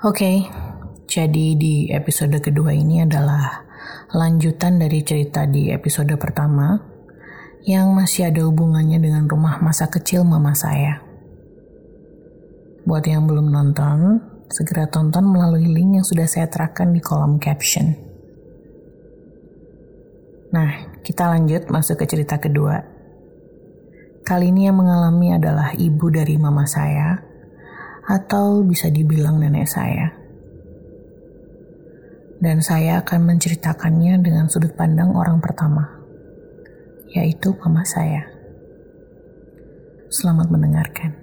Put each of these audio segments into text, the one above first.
Oke, jadi di episode kedua ini adalah lanjutan dari cerita di episode pertama yang masih ada hubungannya dengan rumah masa kecil mama saya. Buat yang belum nonton, segera tonton melalui link yang sudah saya terapkan di kolom caption. Nah, kita lanjut masuk ke cerita kedua. Kali ini yang mengalami adalah ibu dari mama saya, atau bisa dibilang nenek saya. Dan saya akan menceritakannya dengan sudut pandang orang pertama, yaitu mama saya. Selamat mendengarkan.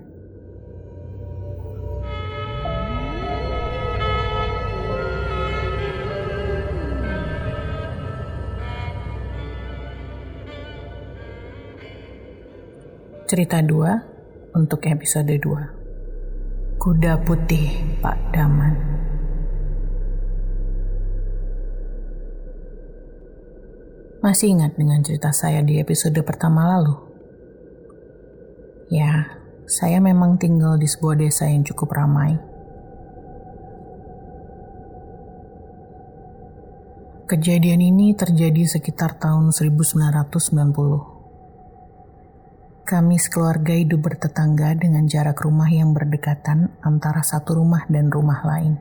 Cerita 2 untuk episode 2. Kuda Putih Pak Daman Masih ingat dengan cerita saya di episode pertama lalu? Ya, saya memang tinggal di sebuah desa yang cukup ramai. Kejadian ini terjadi sekitar tahun 1990. Kami sekeluarga hidup bertetangga dengan jarak rumah yang berdekatan antara satu rumah dan rumah lain.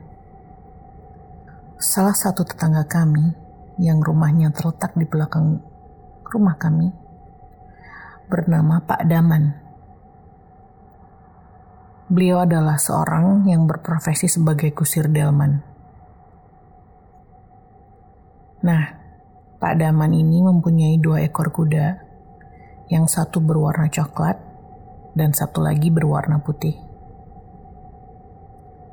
Salah satu tetangga kami yang rumahnya terletak di belakang rumah kami bernama Pak Daman. Beliau adalah seorang yang berprofesi sebagai kusir delman. Nah, Pak Daman ini mempunyai dua ekor kuda yang satu berwarna coklat dan satu lagi berwarna putih.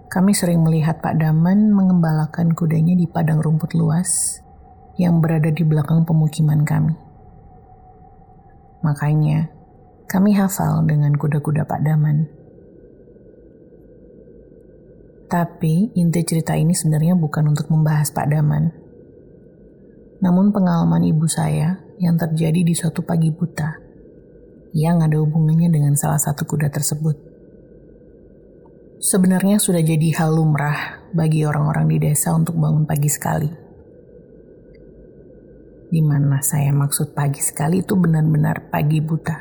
Kami sering melihat Pak Daman mengembalakan kudanya di padang rumput luas yang berada di belakang pemukiman kami. Makanya, kami hafal dengan kuda-kuda Pak Daman. Tapi inti cerita ini sebenarnya bukan untuk membahas Pak Daman. Namun pengalaman ibu saya yang terjadi di suatu pagi buta yang ada hubungannya dengan salah satu kuda tersebut. Sebenarnya sudah jadi hal lumrah bagi orang-orang di desa untuk bangun pagi sekali. Di mana saya maksud pagi sekali itu benar-benar pagi buta.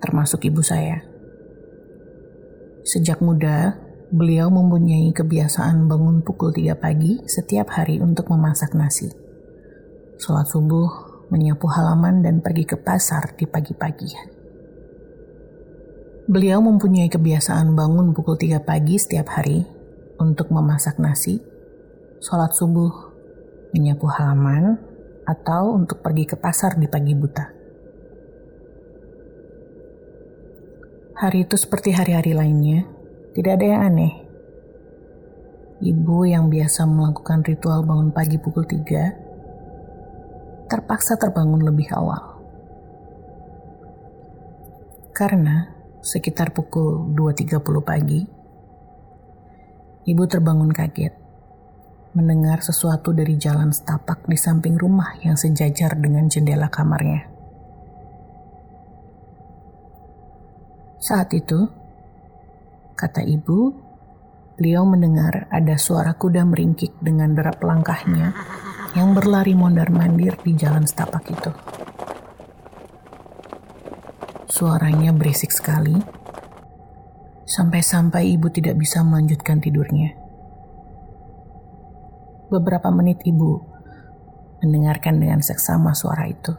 Termasuk ibu saya. Sejak muda, beliau mempunyai kebiasaan bangun pukul 3 pagi setiap hari untuk memasak nasi. Sholat subuh, menyapu halaman dan pergi ke pasar di pagi-pagian. Beliau mempunyai kebiasaan bangun pukul 3 pagi setiap hari untuk memasak nasi, sholat subuh, menyapu halaman, atau untuk pergi ke pasar di pagi buta. Hari itu seperti hari-hari lainnya, tidak ada yang aneh. Ibu yang biasa melakukan ritual bangun pagi pukul 3 terpaksa terbangun lebih awal. Karena sekitar pukul 2.30 pagi, ibu terbangun kaget mendengar sesuatu dari jalan setapak di samping rumah yang sejajar dengan jendela kamarnya. Saat itu, kata ibu, beliau mendengar ada suara kuda meringkik dengan derap langkahnya yang berlari mondar-mandir di jalan setapak itu. Suaranya berisik sekali, sampai-sampai ibu tidak bisa melanjutkan tidurnya. Beberapa menit ibu mendengarkan dengan seksama suara itu.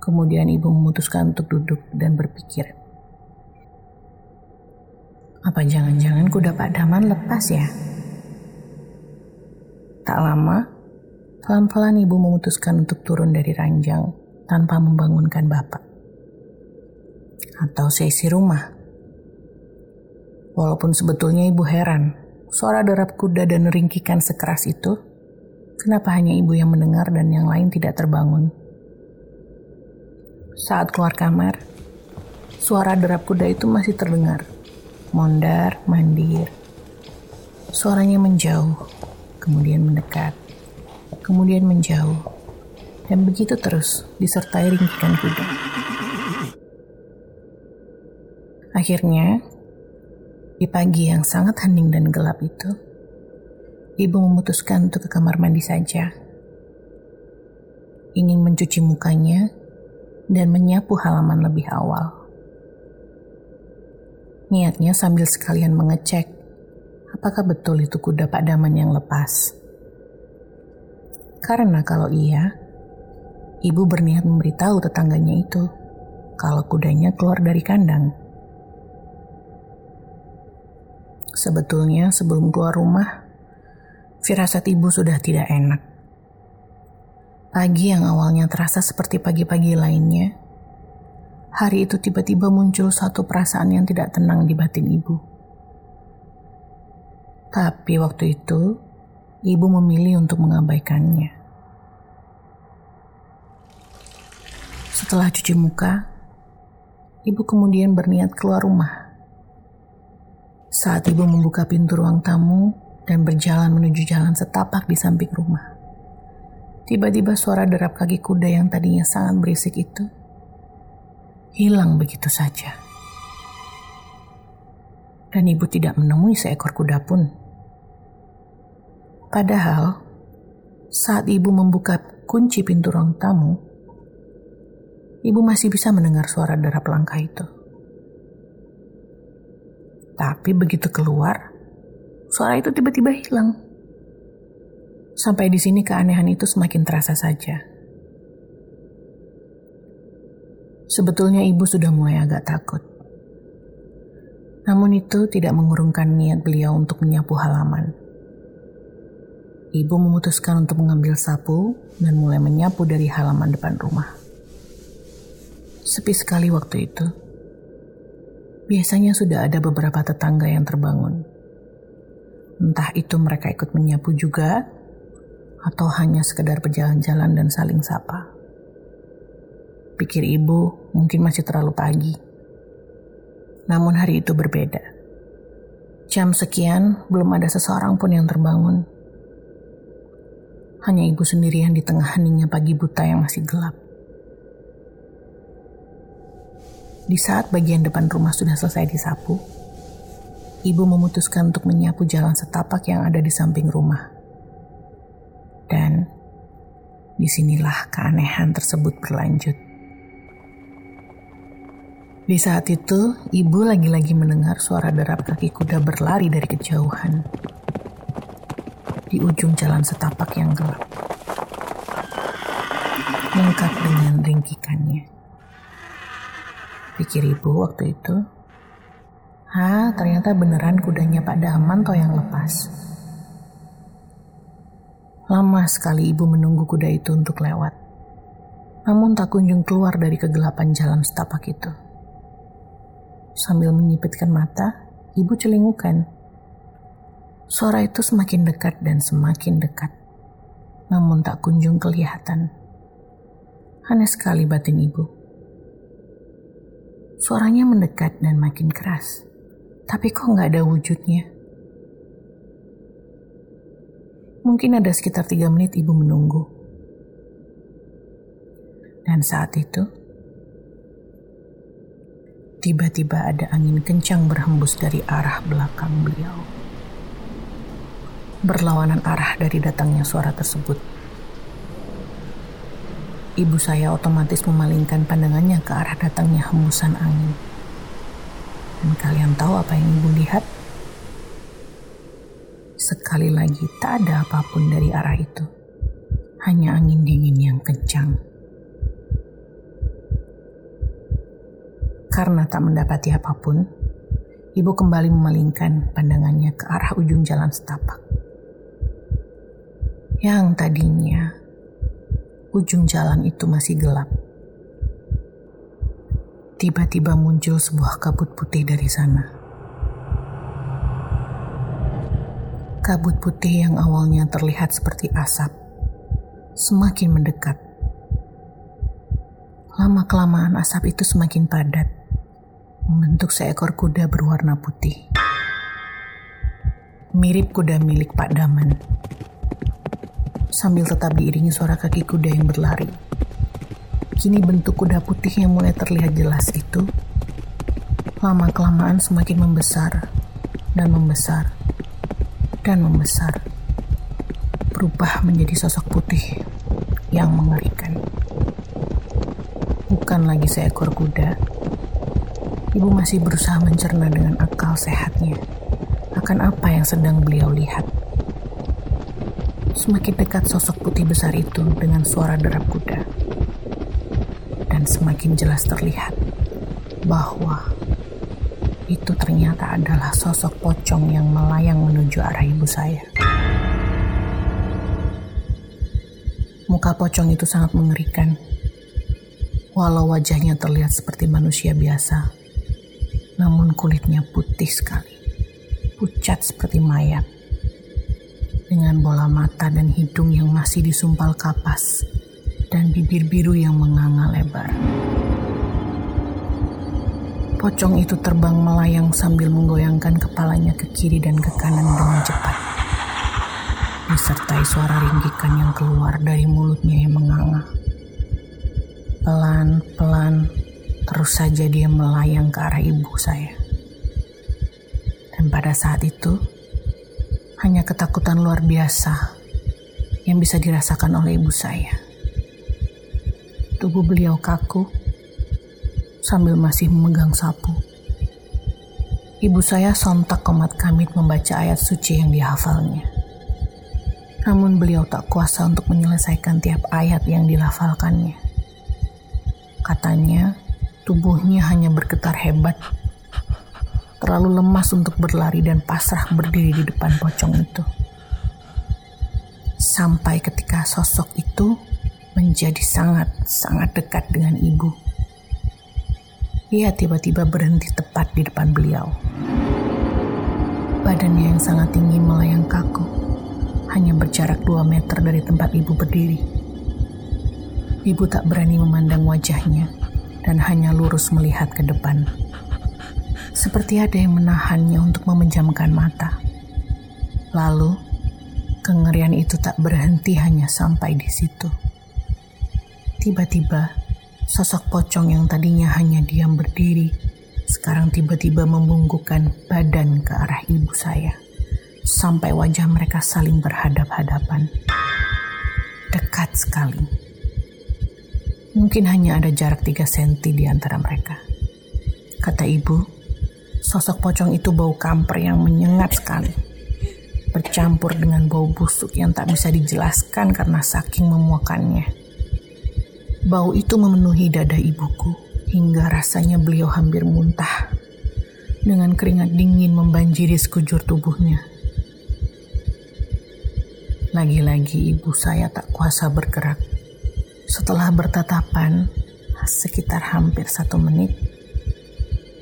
Kemudian ibu memutuskan untuk duduk dan berpikir. Apa jangan-jangan kuda Pak Daman lepas ya? Tak lama, pelan-pelan ibu memutuskan untuk turun dari ranjang tanpa membangunkan bapak. Atau seisi rumah. Walaupun sebetulnya ibu heran, suara derap kuda dan ringkikan sekeras itu, kenapa hanya ibu yang mendengar dan yang lain tidak terbangun? Saat keluar kamar, suara derap kuda itu masih terdengar. Mondar, mandir. Suaranya menjauh, kemudian mendekat, kemudian menjauh, dan begitu terus disertai ringkikan kuda. Akhirnya, Di pagi yang sangat hening dan gelap itu, ibu memutuskan untuk ke kamar mandi saja. Ingin mencuci mukanya dan menyapu halaman lebih awal. Niatnya sambil sekalian mengecek apakah betul itu kuda Pak Daman yang lepas. Karena kalau iya, ibu berniat memberitahu tetangganya itu kalau kudanya keluar dari kandang. Sebetulnya sebelum keluar rumah, firasat ibu sudah tidak enak. Pagi yang awalnya terasa seperti pagi-pagi lainnya, hari itu tiba-tiba muncul satu perasaan yang tidak tenang di batin ibu. Tapi waktu itu, ibu memilih untuk mengabaikannya. Setelah cuci muka, ibu kemudian berniat keluar rumah. Saat ibu membuka pintu ruang tamu dan berjalan menuju jalan setapak di samping rumah. Tiba-tiba suara derap kaki kuda yang tadinya sangat berisik itu hilang begitu saja. Dan ibu tidak menemui seekor kuda pun. Padahal, saat ibu membuka kunci pintu ruang tamu, ibu masih bisa mendengar suara derap langkah itu. Tapi begitu keluar, suara itu tiba-tiba hilang. Sampai di sini keanehan itu semakin terasa saja. Sebetulnya ibu sudah mulai agak takut. Namun itu tidak mengurungkan niat beliau untuk menyapu halaman. Ibu memutuskan untuk mengambil sapu dan mulai menyapu dari halaman depan rumah. Sepi sekali waktu itu biasanya sudah ada beberapa tetangga yang terbangun. Entah itu mereka ikut menyapu juga, atau hanya sekedar berjalan-jalan dan saling sapa. Pikir ibu mungkin masih terlalu pagi. Namun hari itu berbeda. Jam sekian belum ada seseorang pun yang terbangun. Hanya ibu sendirian di tengah heningnya pagi buta yang masih gelap. Di saat bagian depan rumah sudah selesai disapu, ibu memutuskan untuk menyapu jalan setapak yang ada di samping rumah. Dan di sinilah keanehan tersebut berlanjut. Di saat itu, ibu lagi-lagi mendengar suara derap kaki kuda berlari dari kejauhan. Di ujung jalan setapak yang gelap. Lengkap dengan ringkikannya pikir ibu waktu itu. Ah, ternyata beneran kudanya Pak Daman toh yang lepas. Lama sekali ibu menunggu kuda itu untuk lewat. Namun tak kunjung keluar dari kegelapan jalan setapak itu. Sambil menyipitkan mata, ibu celingukan. Suara itu semakin dekat dan semakin dekat. Namun tak kunjung kelihatan. Aneh sekali batin ibu. Suaranya mendekat dan makin keras. Tapi kok nggak ada wujudnya? Mungkin ada sekitar tiga menit ibu menunggu. Dan saat itu, tiba-tiba ada angin kencang berhembus dari arah belakang beliau. Berlawanan arah dari datangnya suara tersebut ibu saya otomatis memalingkan pandangannya ke arah datangnya hembusan angin. Dan kalian tahu apa yang ibu lihat? Sekali lagi tak ada apa pun dari arah itu. Hanya angin dingin yang kencang. Karena tak mendapati apa pun, ibu kembali memalingkan pandangannya ke arah ujung jalan setapak. Yang tadinya ujung jalan itu masih gelap. Tiba-tiba muncul sebuah kabut putih dari sana. Kabut putih yang awalnya terlihat seperti asap, semakin mendekat. Lama-kelamaan asap itu semakin padat, membentuk seekor kuda berwarna putih. Mirip kuda milik Pak Daman sambil tetap diiringi suara kaki kuda yang berlari. Kini bentuk kuda putih yang mulai terlihat jelas itu lama-kelamaan semakin membesar dan membesar dan membesar. Berubah menjadi sosok putih yang mengerikan. Bukan lagi seekor kuda. Ibu masih berusaha mencerna dengan akal sehatnya akan apa yang sedang beliau lihat. Semakin dekat sosok putih besar itu dengan suara derap kuda. Dan semakin jelas terlihat bahwa itu ternyata adalah sosok pocong yang melayang menuju arah ibu saya. Muka pocong itu sangat mengerikan. Walau wajahnya terlihat seperti manusia biasa, namun kulitnya putih sekali, pucat seperti mayat. Dengan bola mata dan hidung yang masih disumpal kapas, dan bibir biru yang menganga lebar. Pocong itu terbang melayang sambil menggoyangkan kepalanya ke kiri dan ke kanan dengan cepat. Disertai suara ringgikan yang keluar dari mulutnya yang menganga. Pelan-pelan, terus saja dia melayang ke arah ibu saya. Dan pada saat itu, hanya ketakutan luar biasa yang bisa dirasakan oleh ibu saya. Tubuh beliau kaku, sambil masih memegang sapu. Ibu saya sontak komat kamit membaca ayat suci yang dihafalnya. Namun beliau tak kuasa untuk menyelesaikan tiap ayat yang dilafalkannya. Katanya, tubuhnya hanya bergetar hebat, terlalu lemas untuk berlari dan pasrah berdiri di depan pocong itu. Sampai ketika sosok itu menjadi sangat-sangat dekat dengan ibu ia tiba-tiba berhenti tepat di depan beliau. Badannya yang sangat tinggi melayang kaku, hanya berjarak dua meter dari tempat ibu berdiri. Ibu tak berani memandang wajahnya dan hanya lurus melihat ke depan. Seperti ada yang menahannya untuk memejamkan mata. Lalu, kengerian itu tak berhenti hanya sampai di situ. Tiba-tiba, Sosok pocong yang tadinya hanya diam berdiri, sekarang tiba-tiba membungkukkan badan ke arah ibu saya. Sampai wajah mereka saling berhadap-hadapan. Dekat sekali. Mungkin hanya ada jarak 3 cm di antara mereka. Kata ibu, sosok pocong itu bau kamper yang menyengat sekali. Bercampur dengan bau busuk yang tak bisa dijelaskan karena saking memuakannya. Bau itu memenuhi dada ibuku hingga rasanya beliau hampir muntah. Dengan keringat dingin membanjiri sekujur tubuhnya. Lagi-lagi ibu saya tak kuasa bergerak. Setelah bertatapan sekitar hampir satu menit,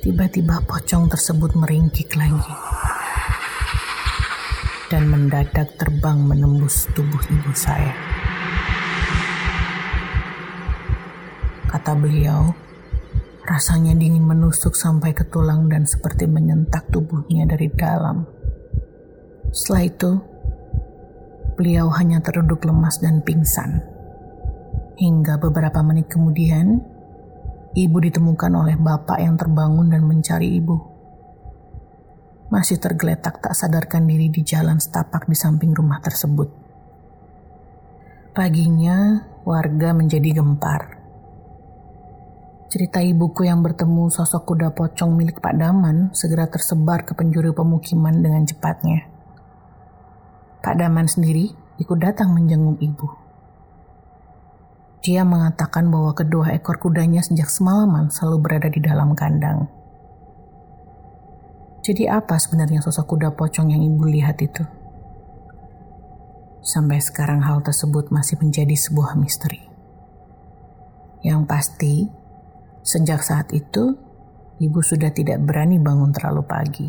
tiba-tiba pocong tersebut meringkik lagi dan mendadak terbang menembus tubuh ibu saya. Kata beliau, rasanya dingin menusuk sampai ke tulang dan seperti menyentak tubuhnya dari dalam. Setelah itu, beliau hanya terduduk lemas dan pingsan. Hingga beberapa menit kemudian, ibu ditemukan oleh bapak yang terbangun dan mencari ibu. Masih tergeletak tak sadarkan diri di jalan setapak di samping rumah tersebut. Paginya, warga menjadi gempar Cerita ibuku yang bertemu sosok kuda pocong milik Pak Daman segera tersebar ke penjuru pemukiman dengan cepatnya. Pak Daman sendiri ikut datang menjenguk ibu. Dia mengatakan bahwa kedua ekor kudanya sejak semalaman selalu berada di dalam kandang. Jadi apa sebenarnya sosok kuda pocong yang ibu lihat itu? Sampai sekarang hal tersebut masih menjadi sebuah misteri. Yang pasti, Sejak saat itu, ibu sudah tidak berani bangun terlalu pagi.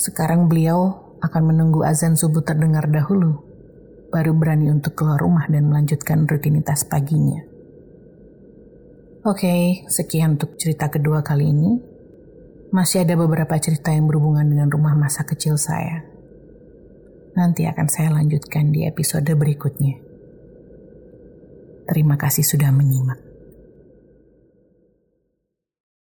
Sekarang beliau akan menunggu azan subuh terdengar dahulu, baru berani untuk keluar rumah dan melanjutkan rutinitas paginya. Oke, sekian untuk cerita kedua kali ini. Masih ada beberapa cerita yang berhubungan dengan rumah masa kecil saya. Nanti akan saya lanjutkan di episode berikutnya. Terima kasih sudah menyimak.